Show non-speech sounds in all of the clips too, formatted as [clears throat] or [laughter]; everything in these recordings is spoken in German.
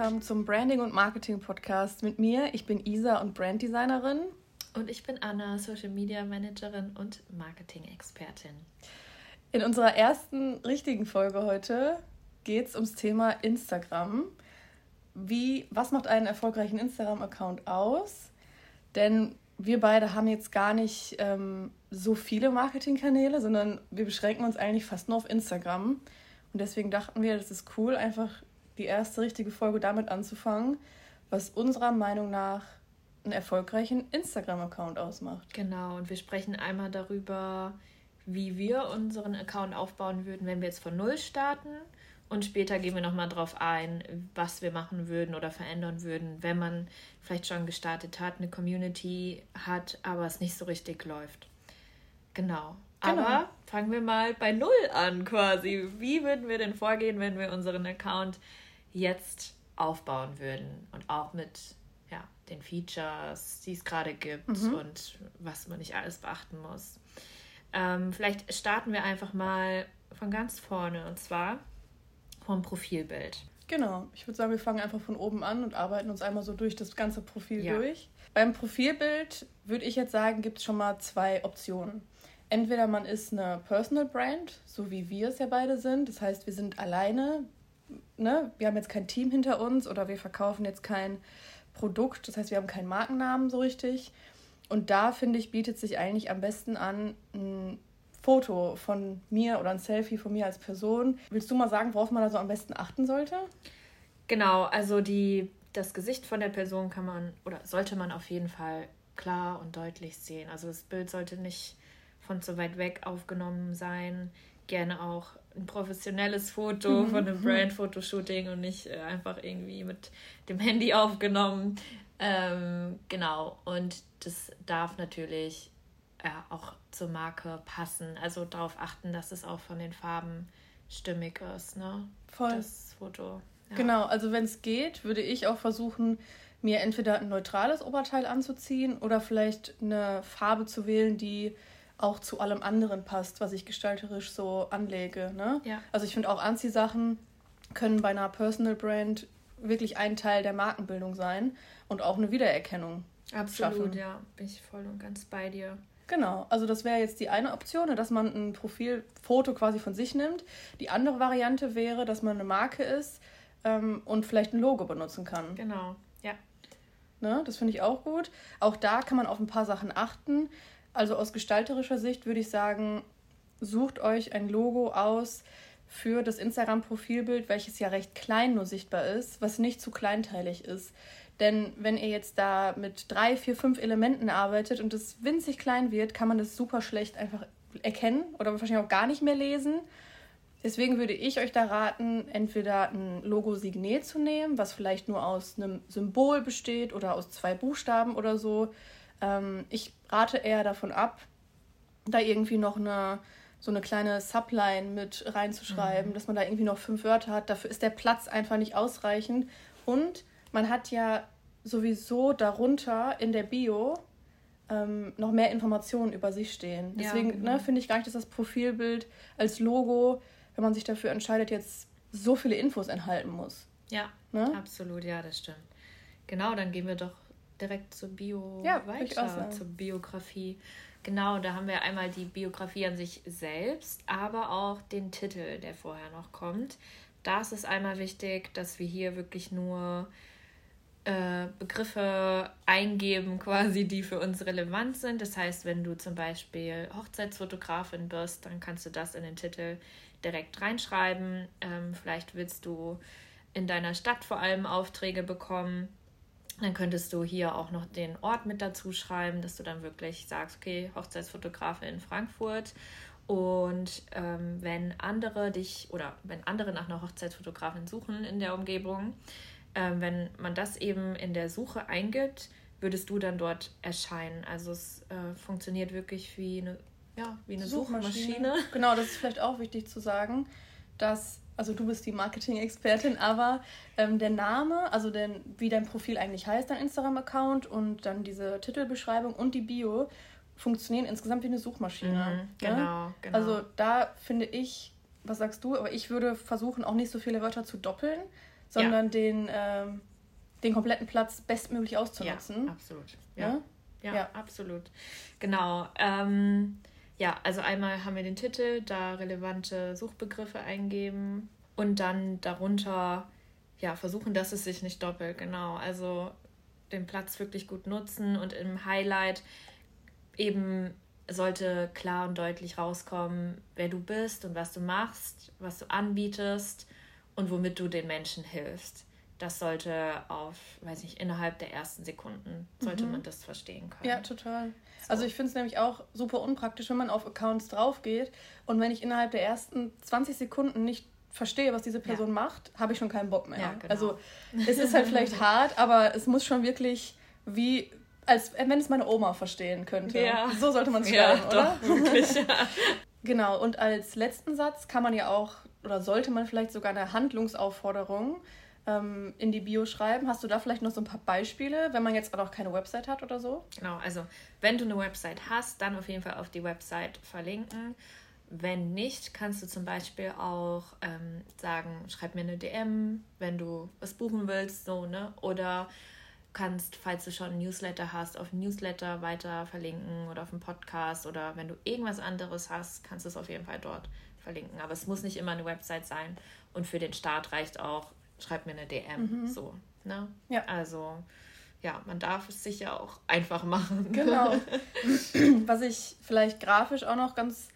welcome zum Branding und Marketing Podcast mit mir. Ich bin Isa und Branddesignerin. Und ich bin Anna, Social Media Managerin und Marketing-Expertin. In unserer ersten richtigen Folge heute geht es ums Thema Instagram. Wie, was macht einen erfolgreichen Instagram-Account aus? Denn wir beide haben jetzt gar nicht ähm, so viele Marketingkanäle, sondern wir beschränken uns eigentlich fast nur auf Instagram. Und deswegen dachten wir, das ist cool, einfach die erste richtige Folge damit anzufangen, was unserer Meinung nach einen erfolgreichen Instagram-Account ausmacht. Genau, und wir sprechen einmal darüber, wie wir unseren Account aufbauen würden, wenn wir jetzt von Null starten. Und später gehen wir nochmal drauf ein, was wir machen würden oder verändern würden, wenn man vielleicht schon gestartet hat, eine Community hat, aber es nicht so richtig läuft. Genau. Genau. Aber fangen wir mal bei Null an quasi. Wie würden wir denn vorgehen, wenn wir unseren Account jetzt aufbauen würden? Und auch mit ja, den Features, die es gerade gibt mhm. und was man nicht alles beachten muss. Ähm, vielleicht starten wir einfach mal von ganz vorne und zwar vom Profilbild. Genau, ich würde sagen, wir fangen einfach von oben an und arbeiten uns einmal so durch das ganze Profil ja. durch. Beim Profilbild würde ich jetzt sagen, gibt es schon mal zwei Optionen entweder man ist eine Personal Brand, so wie wir es ja beide sind. Das heißt, wir sind alleine, ne? wir haben jetzt kein Team hinter uns oder wir verkaufen jetzt kein Produkt. Das heißt, wir haben keinen Markennamen so richtig. Und da finde ich, bietet sich eigentlich am besten an, ein Foto von mir oder ein Selfie von mir als Person. Willst du mal sagen, worauf man da so am besten achten sollte? Genau, also die, das Gesicht von der Person kann man oder sollte man auf jeden Fall klar und deutlich sehen. Also das Bild sollte nicht von so weit weg aufgenommen sein. Gerne auch ein professionelles Foto mhm. von einem Brand-Fotoshooting und nicht äh, einfach irgendwie mit dem Handy aufgenommen. Ähm, genau, und das darf natürlich äh, auch zur Marke passen. Also darauf achten, dass es auch von den Farben stimmig ist, ne? Voll. Das Foto. Ja. Genau, also wenn es geht, würde ich auch versuchen, mir entweder ein neutrales Oberteil anzuziehen oder vielleicht eine Farbe zu wählen, die auch zu allem anderen passt, was ich gestalterisch so anlege. Ne? Ja. Also ich finde auch Anziehsachen können bei einer Personal Brand wirklich ein Teil der Markenbildung sein und auch eine Wiedererkennung. Absolut, schaffen. ja, bin ich voll und ganz bei dir. Genau, also das wäre jetzt die eine Option, ne, dass man ein Profilfoto quasi von sich nimmt. Die andere Variante wäre, dass man eine Marke ist ähm, und vielleicht ein Logo benutzen kann. Genau, ja. Ne, das finde ich auch gut. Auch da kann man auf ein paar Sachen achten. Also aus gestalterischer Sicht würde ich sagen, sucht euch ein Logo aus für das Instagram-Profilbild, welches ja recht klein nur sichtbar ist, was nicht zu kleinteilig ist. Denn wenn ihr jetzt da mit drei, vier, fünf Elementen arbeitet und es winzig klein wird, kann man das super schlecht einfach erkennen oder wahrscheinlich auch gar nicht mehr lesen. Deswegen würde ich euch da raten, entweder ein Logo-Signet zu nehmen, was vielleicht nur aus einem Symbol besteht oder aus zwei Buchstaben oder so. Ähm, ich rate eher davon ab, da irgendwie noch eine so eine kleine Subline mit reinzuschreiben, mhm. dass man da irgendwie noch fünf Wörter hat. Dafür ist der Platz einfach nicht ausreichend. Und man hat ja sowieso darunter in der Bio ähm, noch mehr Informationen über sich stehen. Deswegen ja, genau. ne, finde ich gar nicht, dass das Profilbild als Logo, wenn man sich dafür entscheidet, jetzt so viele Infos enthalten muss. Ja, ne? absolut, ja, das stimmt. Genau, dann gehen wir doch direkt zur Bio ja, weiter, zur Biografie. Genau, da haben wir einmal die Biografie an sich selbst, aber auch den Titel, der vorher noch kommt. Da ist es einmal wichtig, dass wir hier wirklich nur äh, Begriffe eingeben, quasi, die für uns relevant sind. Das heißt, wenn du zum Beispiel Hochzeitsfotografin bist, dann kannst du das in den Titel direkt reinschreiben. Ähm, vielleicht willst du in deiner Stadt vor allem Aufträge bekommen dann könntest du hier auch noch den Ort mit dazu schreiben, dass du dann wirklich sagst, okay, Hochzeitsfotografe in Frankfurt. Und ähm, wenn andere dich oder wenn andere nach einer Hochzeitsfotografin suchen in der Umgebung, ähm, wenn man das eben in der Suche eingibt, würdest du dann dort erscheinen. Also es äh, funktioniert wirklich wie eine, ja, wie eine Suchmaschine. Suchmaschine. Genau, das ist vielleicht auch wichtig zu sagen, dass also du bist die Marketing-Expertin, aber ähm, der Name, also den, wie dein Profil eigentlich heißt, dein Instagram-Account und dann diese Titelbeschreibung und die Bio funktionieren insgesamt wie eine Suchmaschine. Mhm, genau, ja? genau. Also da finde ich, was sagst du, aber ich würde versuchen, auch nicht so viele Wörter zu doppeln, sondern ja. den, ähm, den kompletten Platz bestmöglich auszunutzen. Ja, absolut. Ja, ja? ja, ja. absolut. Genau. Ähm, ja, also einmal haben wir den Titel, da relevante Suchbegriffe eingeben und dann darunter ja versuchen, dass es sich nicht doppelt. Genau. Also den Platz wirklich gut nutzen und im Highlight eben sollte klar und deutlich rauskommen, wer du bist und was du machst, was du anbietest und womit du den Menschen hilfst. Das sollte auf, weiß nicht, innerhalb der ersten Sekunden sollte mhm. man das verstehen können. Ja, total. So. Also ich finde es nämlich auch super unpraktisch, wenn man auf Accounts drauf geht und wenn ich innerhalb der ersten 20 Sekunden nicht verstehe, was diese Person ja. macht, habe ich schon keinen Bock mehr. Ja, genau. Also es ist halt vielleicht [laughs] hart, aber es muss schon wirklich wie als wenn es meine Oma verstehen könnte. Ja. So sollte man es schreiben, ja, oder? Doch, [laughs] wirklich. [laughs] genau, und als letzten Satz kann man ja auch, oder sollte man vielleicht sogar eine Handlungsaufforderung ähm, in die Bio schreiben. Hast du da vielleicht noch so ein paar Beispiele, wenn man jetzt auch noch keine Website hat oder so? Genau, also wenn du eine Website hast, dann auf jeden Fall auf die Website verlinken. Wenn nicht, kannst du zum Beispiel auch ähm, sagen, schreib mir eine DM, wenn du was buchen willst, so, ne? Oder kannst, falls du schon ein Newsletter hast, auf Newsletter weiter verlinken oder auf einen Podcast oder wenn du irgendwas anderes hast, kannst du es auf jeden Fall dort verlinken. Aber es muss nicht immer eine Website sein und für den Start reicht auch, schreib mir eine DM. Mhm. So, ne? Ja. Also, ja, man darf es sich ja auch einfach machen. Genau. [laughs] Was ich vielleicht grafisch auch noch ganz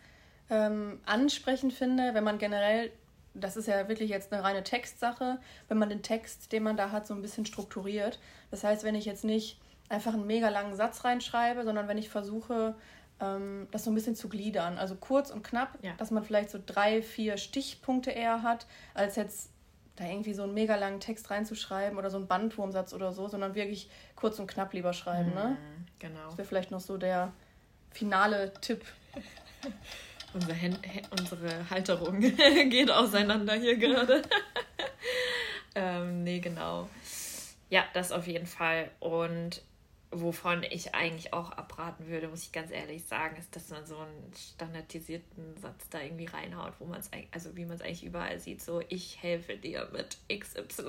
ähm, ansprechend finde, wenn man generell das ist ja wirklich jetzt eine reine Textsache, wenn man den Text, den man da hat, so ein bisschen strukturiert. Das heißt, wenn ich jetzt nicht einfach einen mega langen Satz reinschreibe, sondern wenn ich versuche, ähm, das so ein bisschen zu gliedern. Also kurz und knapp, ja. dass man vielleicht so drei, vier Stichpunkte eher hat, als jetzt da irgendwie so einen mega langen Text reinzuschreiben oder so einen Bandwurmsatz oder so, sondern wirklich kurz und knapp lieber schreiben. Ne? Mhm, ne? Genau. Das wäre vielleicht noch so der finale Tipp. [laughs] Unsere, unsere Halterung [laughs] geht auseinander hier gerade. [laughs] ähm, nee, genau. Ja, das auf jeden Fall. Und wovon ich eigentlich auch abraten würde, muss ich ganz ehrlich sagen, ist, dass man so einen standardisierten Satz da irgendwie reinhaut, wo man es also wie man es eigentlich überall sieht, so ich helfe dir mit XYZ.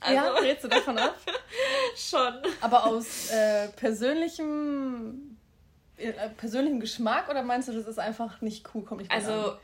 Also, ja, redest du davon ab? [laughs] Schon. Aber aus äh, persönlichem äh, persönlichem Geschmack oder meinst du, das ist einfach nicht cool? Kommt nicht also an?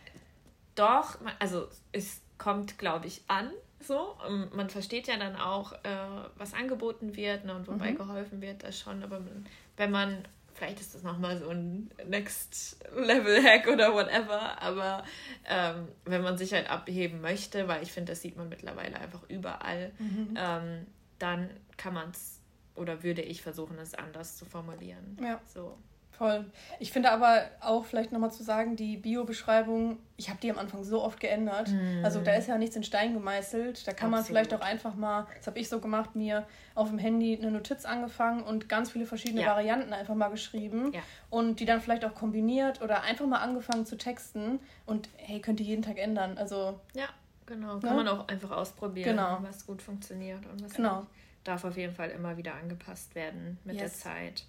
doch, also es kommt, glaube ich, an. So, ähm, man versteht ja dann auch, äh, was angeboten wird ne, und wobei mhm. geholfen wird, das schon. Aber man, wenn man, vielleicht ist das nochmal so ein Next-Level-Hack oder whatever, aber ähm, wenn man sich halt abheben möchte, weil ich finde, das sieht man mittlerweile einfach überall, mhm. ähm, dann kann man es oder würde ich versuchen, es anders zu formulieren. Ja. So. Voll. Ich finde aber auch vielleicht nochmal zu sagen, die Bio-Beschreibung, ich habe die am Anfang so oft geändert. Mm. Also da ist ja nichts in Stein gemeißelt. Da kann Absolut. man vielleicht auch einfach mal, das habe ich so gemacht, mir auf dem Handy eine Notiz angefangen und ganz viele verschiedene ja. Varianten einfach mal geschrieben. Ja. Und die dann vielleicht auch kombiniert oder einfach mal angefangen zu texten. Und hey, könnt ihr jeden Tag ändern. Also. Ja, genau. Kann ne? man auch einfach ausprobieren, genau. was gut funktioniert und was genau. darf auf jeden Fall immer wieder angepasst werden mit yes. der Zeit.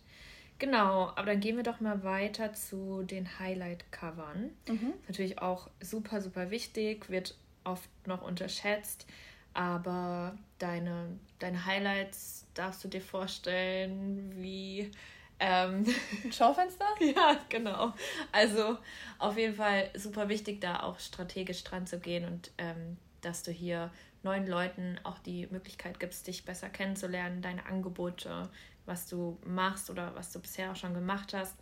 Genau, aber dann gehen wir doch mal weiter zu den Highlight-Covern. Mhm. Natürlich auch super, super wichtig, wird oft noch unterschätzt, aber deine, deine Highlights darfst du dir vorstellen wie. Ähm, [laughs] Ein Schaufenster? ja, genau. Also auf jeden Fall super wichtig, da auch strategisch dran zu gehen und ähm, dass du hier neuen Leuten auch die Möglichkeit gibst, dich besser kennenzulernen, deine Angebote was du machst oder was du bisher auch schon gemacht hast.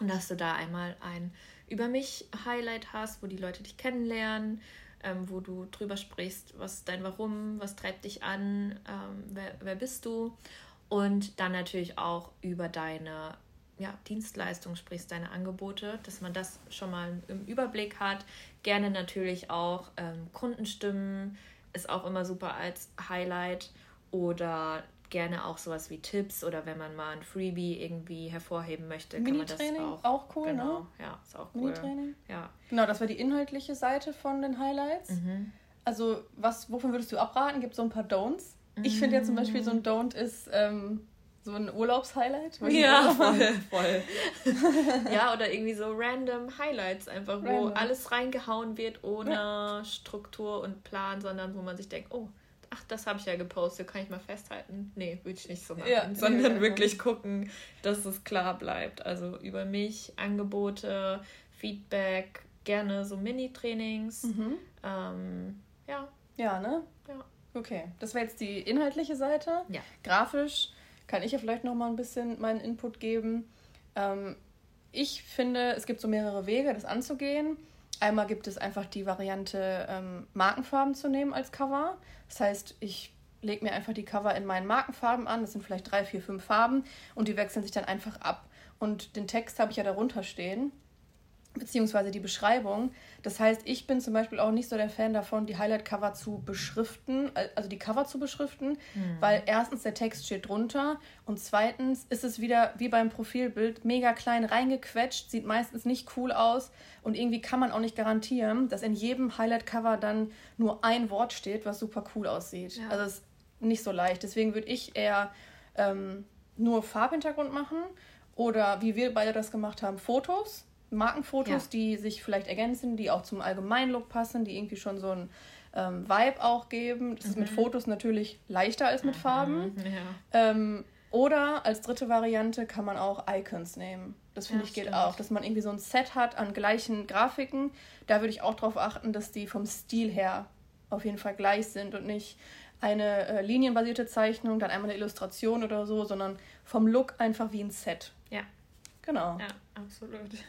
Und dass du da einmal ein Über mich Highlight hast, wo die Leute dich kennenlernen, ähm, wo du drüber sprichst, was ist dein Warum, was treibt dich an, ähm, wer, wer bist du. Und dann natürlich auch über deine ja, Dienstleistung sprichst, deine Angebote, dass man das schon mal im Überblick hat. Gerne natürlich auch ähm, Kundenstimmen ist auch immer super als Highlight oder gerne auch sowas wie Tipps oder wenn man mal ein Freebie irgendwie hervorheben möchte, kann man das auch. auch cool, genau, ne? Ja, ist auch cool. Mini-Training? Ja. Genau, das war die inhaltliche Seite von den Highlights. Mhm. Also, was, wovon würdest du abraten? Gibt es so ein paar Don'ts? Mhm. Ich finde ja zum Beispiel so ein Don't ist ähm, so ein Urlaubshighlight. Ja, voll, voll. ja, oder irgendwie so random Highlights einfach, random. wo alles reingehauen wird ohne ja. Struktur und Plan, sondern wo man sich denkt, oh, ach, das habe ich ja gepostet, kann ich mal festhalten. Nee, würde ich nicht so machen. Ja, [laughs] sondern ja, wirklich gucken, dass es klar bleibt. Also über mich, Angebote, Feedback, gerne so Mini-Trainings. Mhm. Ähm, ja. Ja, ne? Ja. Okay, das wäre jetzt die inhaltliche Seite. Ja. Grafisch kann ich ja vielleicht noch mal ein bisschen meinen Input geben. Ähm, ich finde, es gibt so mehrere Wege, das anzugehen. Einmal gibt es einfach die Variante, ähm, Markenfarben zu nehmen als Cover. Das heißt, ich lege mir einfach die Cover in meinen Markenfarben an. Das sind vielleicht drei, vier, fünf Farben und die wechseln sich dann einfach ab. Und den Text habe ich ja darunter stehen beziehungsweise die Beschreibung. Das heißt, ich bin zum Beispiel auch nicht so der Fan davon, die Highlight-Cover zu beschriften, also die Cover zu beschriften, mhm. weil erstens der Text steht drunter und zweitens ist es wieder wie beim Profilbild mega klein reingequetscht, sieht meistens nicht cool aus und irgendwie kann man auch nicht garantieren, dass in jedem Highlight-Cover dann nur ein Wort steht, was super cool aussieht. Ja. Also es ist nicht so leicht. Deswegen würde ich eher ähm, nur Farbhintergrund machen oder wie wir beide das gemacht haben, Fotos Markenfotos, ja. die sich vielleicht ergänzen, die auch zum Allgemeinlook passen, die irgendwie schon so ein ähm, Vibe auch geben. Das mhm. ist mit mhm. Fotos natürlich leichter als mit mhm. Farben. Ja. Ähm, oder als dritte Variante kann man auch Icons nehmen. Das finde ja, ich geht stimmt. auch, dass man irgendwie so ein Set hat an gleichen Grafiken. Da würde ich auch darauf achten, dass die vom Stil her auf jeden Fall gleich sind und nicht eine äh, linienbasierte Zeichnung, dann einmal eine Illustration oder so, sondern vom Look einfach wie ein Set. Ja. Genau. Ja, absolut. [laughs]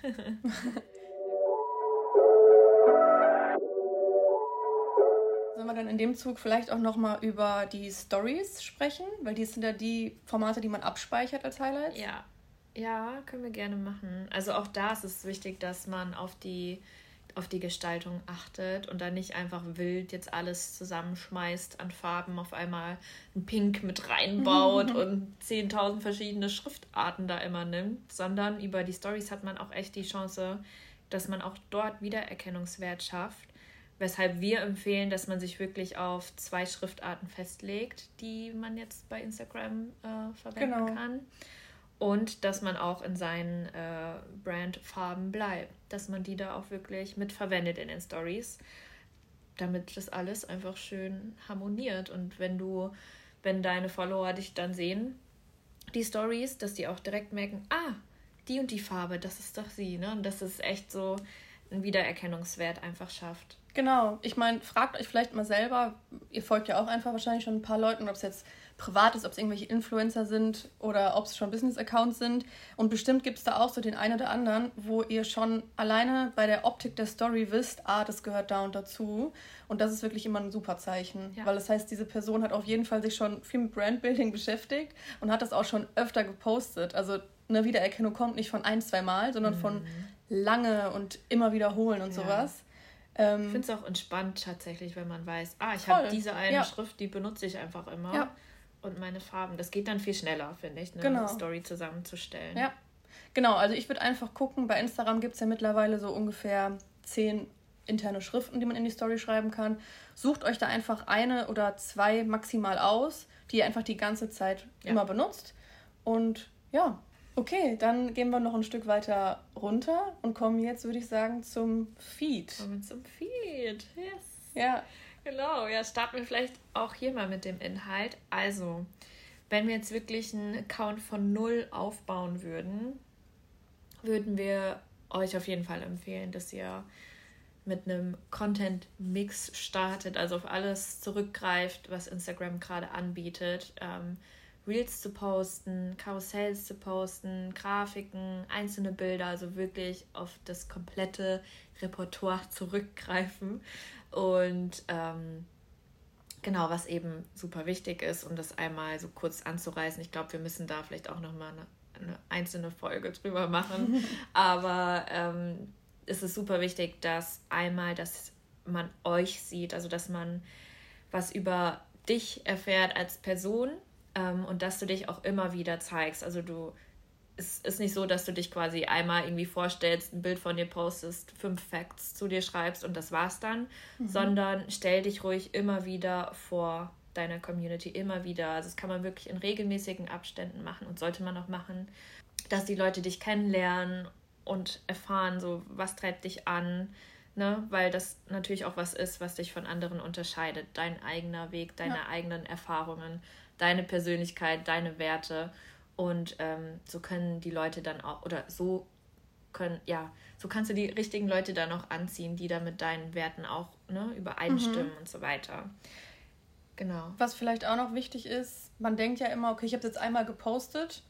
Sollen wir dann in dem Zug vielleicht auch nochmal über die Stories sprechen? Weil die sind ja die Formate, die man abspeichert als Highlights. Ja. Ja, können wir gerne machen. Also auch da ist es wichtig, dass man auf die auf die Gestaltung achtet und dann nicht einfach wild jetzt alles zusammenschmeißt an Farben, auf einmal ein Pink mit reinbaut [laughs] und 10.000 verschiedene Schriftarten da immer nimmt, sondern über die Stories hat man auch echt die Chance, dass man auch dort Wiedererkennungswert schafft. Weshalb wir empfehlen, dass man sich wirklich auf zwei Schriftarten festlegt, die man jetzt bei Instagram äh, verwenden genau. kann und dass man auch in seinen äh, Brandfarben bleibt, dass man die da auch wirklich mitverwendet in den Stories, damit das alles einfach schön harmoniert und wenn du, wenn deine Follower dich dann sehen, die Stories, dass die auch direkt merken, ah, die und die Farbe, das ist doch sie, ne? Und dass es echt so einen Wiedererkennungswert einfach schafft. Genau, ich meine, fragt euch vielleicht mal selber, ihr folgt ja auch einfach wahrscheinlich schon ein paar Leuten, ob es jetzt privat ist, ob es irgendwelche Influencer sind oder ob es schon Business-Accounts sind. Und bestimmt gibt es da auch so den einen oder anderen, wo ihr schon alleine bei der Optik der Story wisst, ah, das gehört da und dazu. Und das ist wirklich immer ein super Zeichen. Ja. Weil das heißt, diese Person hat auf jeden Fall sich schon viel mit Brandbuilding [laughs] beschäftigt und hat das auch schon öfter gepostet. Also eine Wiedererkennung kommt nicht von ein, zwei Mal, sondern mhm. von lange und immer wiederholen und ja. sowas. Ähm, ich finde es auch entspannt tatsächlich, wenn man weiß, ah, ich habe diese eine ja. Schrift, die benutze ich einfach immer. Ja und meine Farben. Das geht dann viel schneller, finde ich, eine genau. Story zusammenzustellen. Ja, genau. Also ich würde einfach gucken, bei Instagram gibt es ja mittlerweile so ungefähr zehn interne Schriften, die man in die Story schreiben kann. Sucht euch da einfach eine oder zwei maximal aus, die ihr einfach die ganze Zeit ja. immer benutzt. Und ja, okay, dann gehen wir noch ein Stück weiter runter und kommen jetzt, würde ich sagen, zum Feed. Kommen zum Feed, yes. Ja, Genau, ja, starten wir vielleicht auch hier mal mit dem Inhalt. Also, wenn wir jetzt wirklich einen Account von null aufbauen würden, würden wir euch auf jeden Fall empfehlen, dass ihr mit einem Content-Mix startet, also auf alles zurückgreift, was Instagram gerade anbietet. Ähm, Reels zu posten, Karussells zu posten, Grafiken, einzelne Bilder, also wirklich auf das komplette Repertoire zurückgreifen. Und ähm, genau, was eben super wichtig ist, um das einmal so kurz anzureißen. Ich glaube, wir müssen da vielleicht auch nochmal eine, eine einzelne Folge drüber machen. [laughs] Aber ähm, es ist super wichtig, dass einmal, dass man euch sieht, also dass man was über dich erfährt als Person ähm, und dass du dich auch immer wieder zeigst. Also du es ist nicht so, dass du dich quasi einmal irgendwie vorstellst, ein Bild von dir postest, fünf Facts zu dir schreibst und das war's dann, mhm. sondern stell dich ruhig immer wieder vor deiner Community, immer wieder. Also das kann man wirklich in regelmäßigen Abständen machen und sollte man auch machen, dass die Leute dich kennenlernen und erfahren, so was treibt dich an, Ne? Weil das natürlich auch was ist, was dich von anderen unterscheidet. Dein eigener Weg, deine ja. eigenen Erfahrungen, deine Persönlichkeit, deine Werte. Und ähm, so können die Leute dann auch, oder so können, ja, so kannst du die richtigen Leute dann auch anziehen, die da mit deinen Werten auch ne, übereinstimmen mhm. und so weiter. Genau. Was vielleicht auch noch wichtig ist, man denkt ja immer, okay, ich habe jetzt einmal gepostet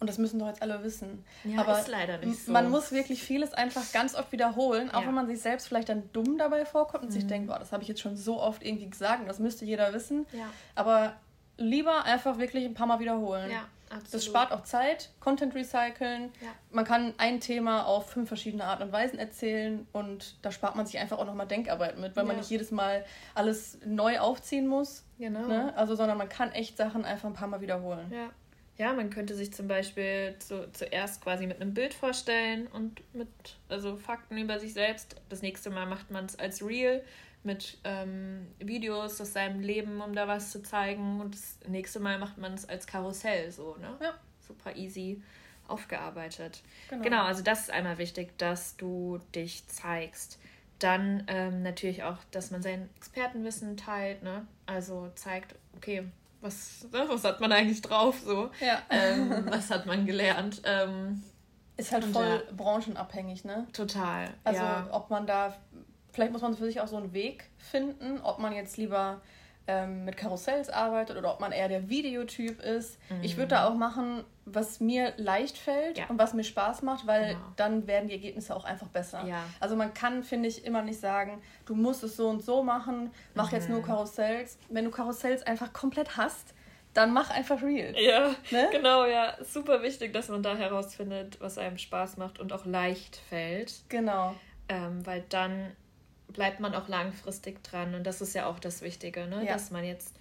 und das müssen doch jetzt alle wissen. Ja, Aber ist leider nicht so. Man muss wirklich vieles einfach ganz oft wiederholen, auch ja. wenn man sich selbst vielleicht dann dumm dabei vorkommt und mhm. sich denkt, boah, das habe ich jetzt schon so oft irgendwie gesagt und das müsste jeder wissen. Ja. Aber lieber einfach wirklich ein paar Mal wiederholen. Ja. Absolut. Das spart auch Zeit, Content recyceln. Ja. Man kann ein Thema auf fünf verschiedene Arten und Weisen erzählen und da spart man sich einfach auch nochmal Denkarbeit mit, weil ja. man nicht jedes Mal alles neu aufziehen muss. Genau. Ne? Also, sondern man kann echt Sachen einfach ein paar Mal wiederholen. Ja. Ja, man könnte sich zum Beispiel zu, zuerst quasi mit einem Bild vorstellen und mit also Fakten über sich selbst. Das nächste Mal macht man es als Real mit ähm, Videos aus seinem Leben, um da was zu zeigen. Und das nächste Mal macht man es als Karussell so, ne? Ja. Super easy aufgearbeitet. Genau. genau, also das ist einmal wichtig, dass du dich zeigst. Dann ähm, natürlich auch, dass man sein Expertenwissen teilt, ne? Also zeigt, okay, was, ne, was hat man eigentlich drauf so? Ja. Ähm, was hat man gelernt? Ähm, ist halt voll ja. branchenabhängig, ne? Total. Also ja. ob man da vielleicht muss man für sich auch so einen Weg finden, ob man jetzt lieber ähm, mit Karussells arbeitet oder ob man eher der Videotyp ist. Mhm. Ich würde da auch machen, was mir leicht fällt ja. und was mir Spaß macht, weil genau. dann werden die Ergebnisse auch einfach besser. Ja. Also man kann, finde ich, immer nicht sagen, du musst es so und so machen, mach mhm. jetzt nur mhm. Karussells. Wenn du Karussells einfach komplett hast, dann mach einfach Reels. Ja, ne? genau, ja. Super wichtig, dass man da herausfindet, was einem Spaß macht und auch leicht fällt. Genau. Ähm, weil dann bleibt man auch langfristig dran. Und das ist ja auch das Wichtige, ne? Ja. dass man jetzt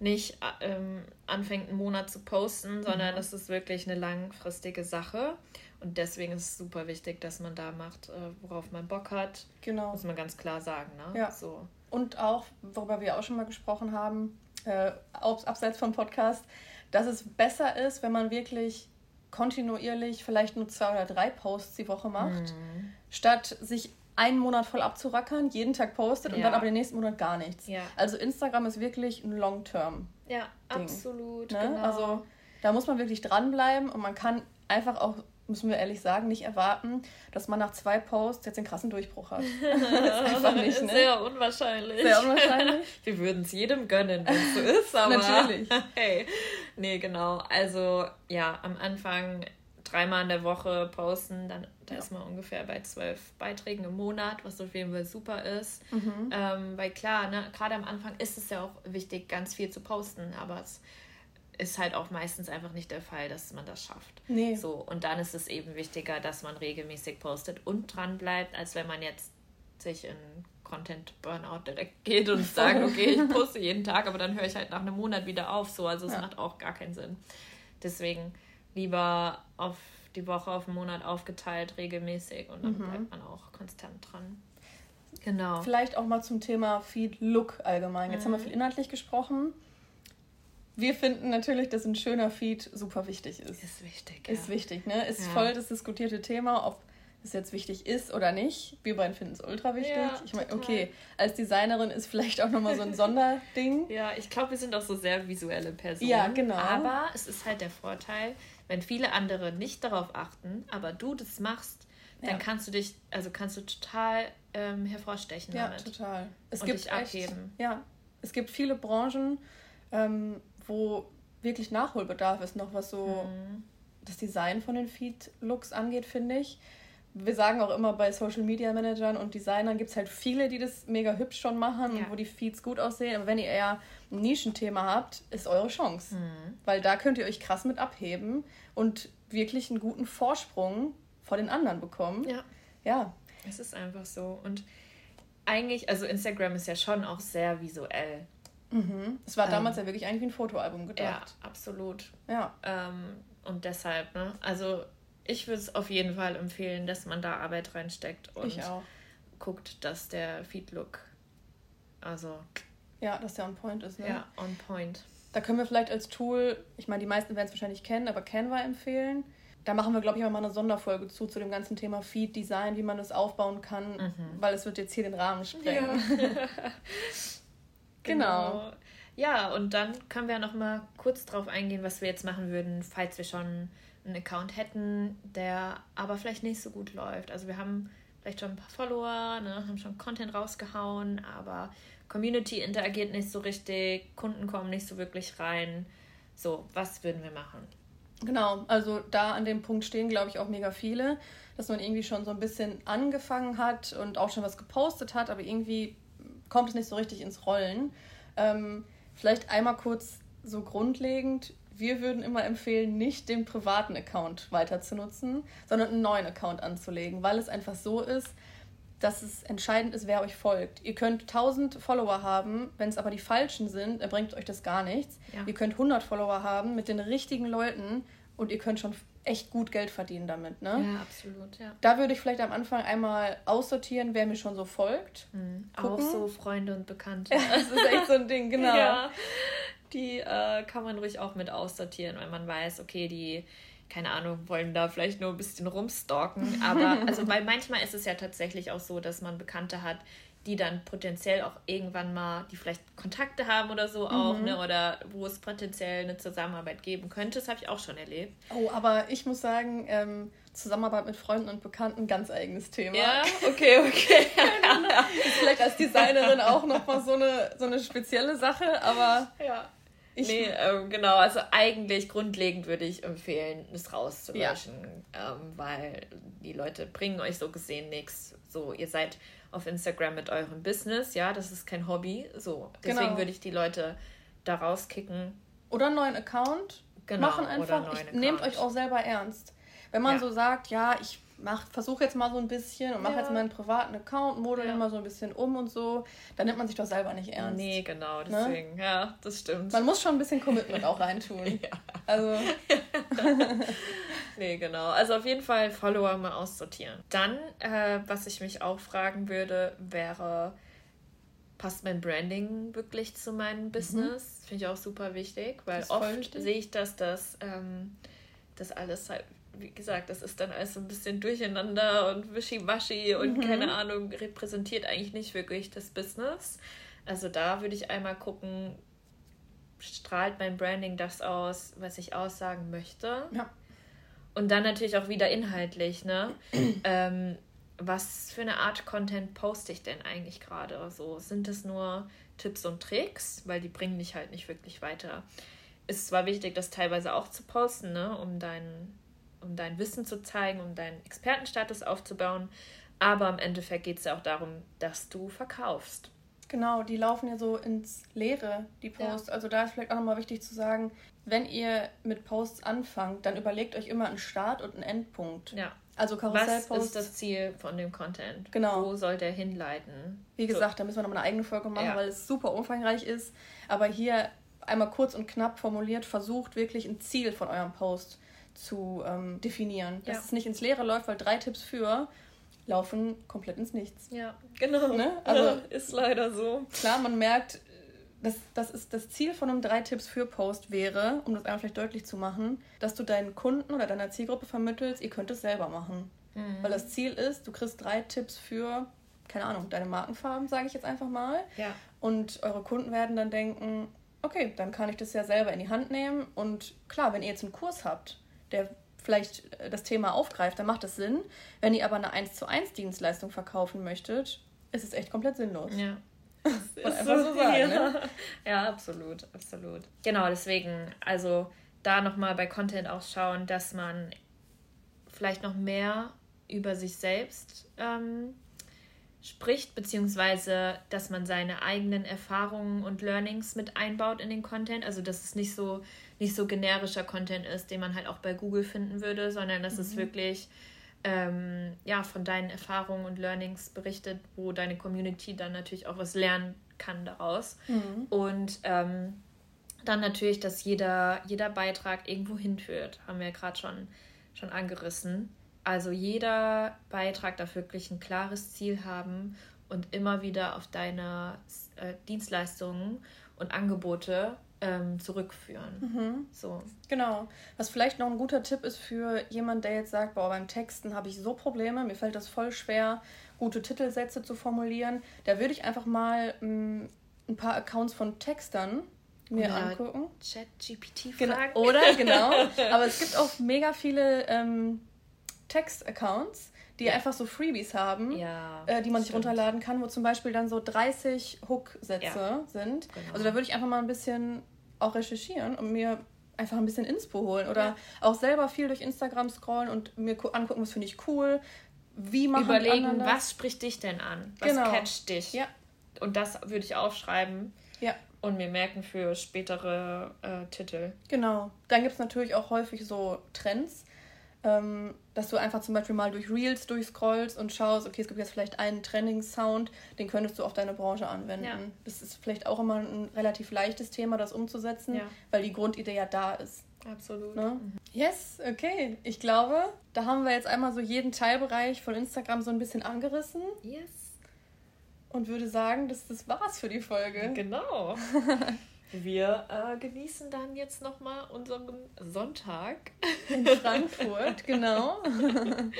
nicht ähm, anfängt, einen Monat zu posten, sondern mhm. das ist wirklich eine langfristige Sache. Und deswegen ist es super wichtig, dass man da macht, äh, worauf man Bock hat. Genau. Muss man ganz klar sagen. Ne? Ja. So. Und auch, worüber wir auch schon mal gesprochen haben, äh, abseits vom Podcast, dass es besser ist, wenn man wirklich kontinuierlich vielleicht nur zwei oder drei Posts die Woche macht, mhm. statt sich einen Monat voll abzurackern, jeden Tag postet ja. und dann aber den nächsten Monat gar nichts. Ja. Also Instagram ist wirklich ein Long-Term. Ja, Ding, absolut. Ne? Genau. Also da muss man wirklich dranbleiben und man kann einfach auch, müssen wir ehrlich sagen, nicht erwarten, dass man nach zwei Posts jetzt den krassen Durchbruch hat. [laughs] [laughs] das ist einfach nicht, ne? Sehr unwahrscheinlich. Sehr unwahrscheinlich. [laughs] wir würden es jedem gönnen, wenn es so ist, aber. Natürlich. hey. Nee, genau. Also ja, am Anfang dreimal in der Woche posten, dann da ja. ist man ungefähr bei zwölf Beiträgen im Monat, was auf jeden Fall super ist. Mhm. Ähm, weil klar, ne, gerade am Anfang ist es ja auch wichtig, ganz viel zu posten, aber es ist halt auch meistens einfach nicht der Fall, dass man das schafft. Nee. So, und dann ist es eben wichtiger, dass man regelmäßig postet und dran bleibt, als wenn man jetzt sich in Content Burnout direkt [laughs] geht und sagt, okay, ich poste jeden Tag, aber dann höre ich halt nach einem Monat wieder auf. So, also es ja. macht auch gar keinen Sinn. Deswegen lieber auf die Woche auf den Monat aufgeteilt, regelmäßig und dann mhm. bleibt man auch konstant dran. Genau. Vielleicht auch mal zum Thema Feed Look allgemein. Jetzt mhm. haben wir mhm. viel inhaltlich gesprochen. Wir finden natürlich, dass ein schöner Feed super wichtig ist. Ist wichtig. Ja. Ist wichtig, ne? Ist ja. voll das diskutierte Thema, ob es jetzt wichtig ist oder nicht. Wir beiden finden es ultra wichtig. Ja, ich meine, okay, als Designerin ist vielleicht auch nochmal so ein [laughs] Sonderding. ja, ich glaube, wir sind auch so sehr visuelle Personen. Ja, genau. Aber es ist halt der Vorteil, wenn viele andere nicht darauf achten, aber du das machst, dann ja. kannst du dich, also kannst du total ähm, hervorstechen ja, damit. total. Es und gibt dich abheben. Echt, ja, es gibt viele Branchen, ähm, wo wirklich Nachholbedarf ist, noch was so mhm. das Design von den Feed-Looks angeht, finde ich wir sagen auch immer bei Social Media Managern und Designern gibt es halt viele, die das mega hübsch schon machen ja. und wo die Feeds gut aussehen. Aber wenn ihr eher ein Nischenthema habt, ist eure Chance. Mhm. Weil da könnt ihr euch krass mit abheben und wirklich einen guten Vorsprung vor den anderen bekommen. Ja. Ja. Es ist einfach so. Und eigentlich, also Instagram ist ja schon auch sehr visuell. Mhm. Es war ähm, damals ja wirklich eigentlich wie ein Fotoalbum gedacht. Ja, absolut. Ja. Ähm, und deshalb, ne? Also ich würde es auf jeden Fall empfehlen, dass man da Arbeit reinsteckt und guckt, dass der Feed-Look, also. Ja, dass der on point ist, ne? Ja, on point. Da können wir vielleicht als Tool, ich meine, die meisten werden es wahrscheinlich kennen, aber Canva empfehlen. da machen wir, glaube ich, mal eine Sonderfolge zu, zu dem ganzen Thema Feed-Design, wie man das aufbauen kann, mhm. weil es wird jetzt hier den Rahmen sprengen. Ja. [laughs] [laughs] genau. genau. Ja, und dann können wir noch mal kurz drauf eingehen, was wir jetzt machen würden, falls wir schon einen Account hätten, der aber vielleicht nicht so gut läuft. Also wir haben vielleicht schon ein paar Follower, ne, haben schon Content rausgehauen, aber Community interagiert nicht so richtig, Kunden kommen nicht so wirklich rein. So, was würden wir machen? Genau, also da an dem Punkt stehen, glaube ich, auch mega viele, dass man irgendwie schon so ein bisschen angefangen hat und auch schon was gepostet hat, aber irgendwie kommt es nicht so richtig ins Rollen. Ähm, vielleicht einmal kurz so grundlegend. Wir würden immer empfehlen, nicht den privaten Account weiter zu nutzen, sondern einen neuen Account anzulegen, weil es einfach so ist, dass es entscheidend ist, wer euch folgt. Ihr könnt 1000 Follower haben, wenn es aber die falschen sind, bringt euch das gar nichts. Ja. Ihr könnt 100 Follower haben mit den richtigen Leuten und ihr könnt schon echt gut Geld verdienen damit. Ne? Ja, absolut, ja. Da würde ich vielleicht am Anfang einmal aussortieren, wer mir schon so folgt. Mhm. Auch so Freunde und Bekannte. [laughs] das ist echt so ein Ding, [laughs] genau. Ja, die äh, kann man ruhig auch mit aussortieren, weil man weiß, okay, die keine Ahnung, wollen da vielleicht nur ein bisschen rumstalken. Aber [laughs] also, weil manchmal ist es ja tatsächlich auch so, dass man Bekannte hat, die dann potenziell auch irgendwann mal, die vielleicht Kontakte haben oder so auch, mhm. ne? Oder wo es potenziell eine Zusammenarbeit geben könnte. Das habe ich auch schon erlebt. Oh, aber ich muss sagen, ähm, Zusammenarbeit mit Freunden und Bekannten, ganz eigenes Thema. Ja, [laughs] okay, okay. vielleicht als Designerin auch nochmal so eine, so eine spezielle Sache, aber. Ja. Ich nee, ähm, genau. Also eigentlich grundlegend würde ich empfehlen, es rauszulöschen, ja. ähm, weil die Leute bringen euch so gesehen nichts. So, ihr seid auf Instagram mit eurem Business, ja, das ist kein Hobby. So, deswegen genau. würde ich die Leute da rauskicken. Oder einen neuen Account genau, machen einfach. Ich, nehmt euch auch selber ernst. Wenn man ja. so sagt, ja, ich versuche jetzt mal so ein bisschen und mache ja. jetzt meinen privaten Account, model ja. immer so ein bisschen um und so, dann nimmt man sich doch selber nicht ernst. Nee, genau, ne? deswegen, ne? ja, das stimmt. Man muss schon ein bisschen Commitment auch reintun. [laughs] ja. Also. [laughs] nee, genau. Also auf jeden Fall Follower mal aussortieren. Dann, äh, was ich mich auch fragen würde, wäre, passt mein Branding wirklich zu meinem mhm. Business? Mhm. Finde ich auch super wichtig, weil oft sehe ich, dass das, ähm, das alles halt wie gesagt, das ist dann alles so ein bisschen durcheinander und wischiwaschi und mhm. keine Ahnung, repräsentiert eigentlich nicht wirklich das Business. Also da würde ich einmal gucken, strahlt mein Branding das aus, was ich aussagen möchte. Ja. Und dann natürlich auch wieder inhaltlich, ne? [clears throat] ähm, was für eine Art Content poste ich denn eigentlich gerade? So, sind es nur Tipps und Tricks, weil die bringen dich halt nicht wirklich weiter. Ist zwar wichtig, das teilweise auch zu posten, ne, um deinen um dein Wissen zu zeigen, um deinen Expertenstatus aufzubauen. Aber im Endeffekt geht es ja auch darum, dass du verkaufst. Genau, die laufen ja so ins Leere, die Posts. Ja. Also da ist vielleicht auch nochmal wichtig zu sagen, wenn ihr mit Posts anfangt, dann überlegt euch immer einen Start und einen Endpunkt. Ja. Also Karussellposts. Was ist das Ziel von dem Content? Genau. Wo soll der hinleiten? Wie gesagt, so. da müssen wir nochmal eine eigene Folge machen, ja. weil es super umfangreich ist. Aber hier einmal kurz und knapp formuliert, versucht wirklich ein Ziel von eurem Post zu ähm, definieren. Dass ja. es nicht ins Leere läuft, weil drei Tipps für laufen komplett ins Nichts. Ja, genau. Ne? Also ja, [laughs] ist leider so. Klar, man merkt, das, das ist das Ziel von einem drei Tipps für Post wäre, um das einmal vielleicht deutlich zu machen, dass du deinen Kunden oder deiner Zielgruppe vermittelst, ihr könnt es selber machen. Mhm. Weil das Ziel ist, du kriegst drei Tipps für, keine Ahnung, deine Markenfarben, sage ich jetzt einfach mal. Ja. Und eure Kunden werden dann denken, okay, dann kann ich das ja selber in die Hand nehmen. Und klar, wenn ihr jetzt einen Kurs habt, der vielleicht äh, das Thema aufgreift, dann macht das Sinn. Wenn ihr aber eine 1 zu 1 Dienstleistung verkaufen möchtet, ist es echt komplett sinnlos. Ja. [laughs] Das einfach so, so sagen, ja. Ne? [laughs] ja, absolut, absolut. Genau, deswegen, also da nochmal bei Content auch schauen, dass man vielleicht noch mehr über sich selbst ähm, spricht, beziehungsweise dass man seine eigenen Erfahrungen und Learnings mit einbaut in den Content. Also dass es nicht so nicht so generischer Content ist, den man halt auch bei Google finden würde, sondern dass mhm. es wirklich ähm, ja, von deinen Erfahrungen und Learnings berichtet, wo deine Community dann natürlich auch was lernen kann daraus. Mhm. Und ähm, dann natürlich, dass jeder, jeder Beitrag irgendwo hinführt, haben wir ja gerade schon, schon angerissen. Also jeder Beitrag darf wirklich ein klares Ziel haben und immer wieder auf deine äh, Dienstleistungen und Angebote ähm, zurückführen. Mhm. So. Genau. Was vielleicht noch ein guter Tipp ist für jemand, der jetzt sagt, boah, beim Texten habe ich so Probleme, mir fällt das voll schwer, gute Titelsätze zu formulieren. Da würde ich einfach mal mh, mm, ein paar Accounts von Textern mir oder angucken. Chat-GPT genau. Oder, genau. [laughs] Aber es gibt auch mega viele ähm, Text-Accounts, die einfach so Freebies haben, ja, äh, die man sich runterladen kann, wo zum Beispiel dann so 30 Hook-Sätze ja. sind. Genau. Also da würde ich einfach mal ein bisschen auch recherchieren und mir einfach ein bisschen Inspo holen oder ja. auch selber viel durch Instagram scrollen und mir angucken, was finde ich cool, wie machen Überlegen, was spricht dich denn an? Was genau. catcht dich? Ja. Und das würde ich aufschreiben. Ja. Und mir merken für spätere äh, Titel. Genau. Dann gibt es natürlich auch häufig so Trends ähm, dass du einfach zum Beispiel mal durch Reels durchscrollst und schaust, okay, es gibt jetzt vielleicht einen Trending-Sound, den könntest du auf deine Branche anwenden. Ja. Das ist vielleicht auch immer ein relativ leichtes Thema, das umzusetzen, ja. weil die Grundidee ja da ist. Absolut. Ne? Mhm. Yes, okay. Ich glaube, da haben wir jetzt einmal so jeden Teilbereich von Instagram so ein bisschen angerissen. Yes. Und würde sagen, dass das war's für die Folge. Genau. [laughs] Wir äh, genießen dann jetzt nochmal unseren Sonntag. In Frankfurt, [laughs] genau.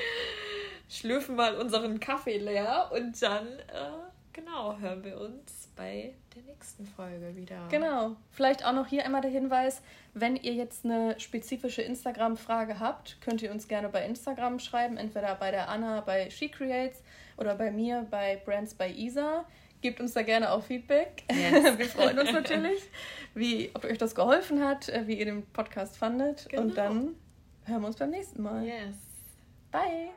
[laughs] Schlürfen mal unseren Kaffee leer und dann, äh, genau, hören wir uns bei der nächsten Folge wieder. Genau. Vielleicht auch noch hier einmal der Hinweis, wenn ihr jetzt eine spezifische Instagram-Frage habt, könnt ihr uns gerne bei Instagram schreiben, entweder bei der Anna bei She Creates oder bei mir bei Brands by Isa. Gebt uns da gerne auch Feedback. Yes. [laughs] Wir freuen uns natürlich, wie, ob euch das geholfen hat, äh, wie ihr den Podcast fandet. Genau. Und dann hören wir uns beim nächsten Mal. Yes. Bye.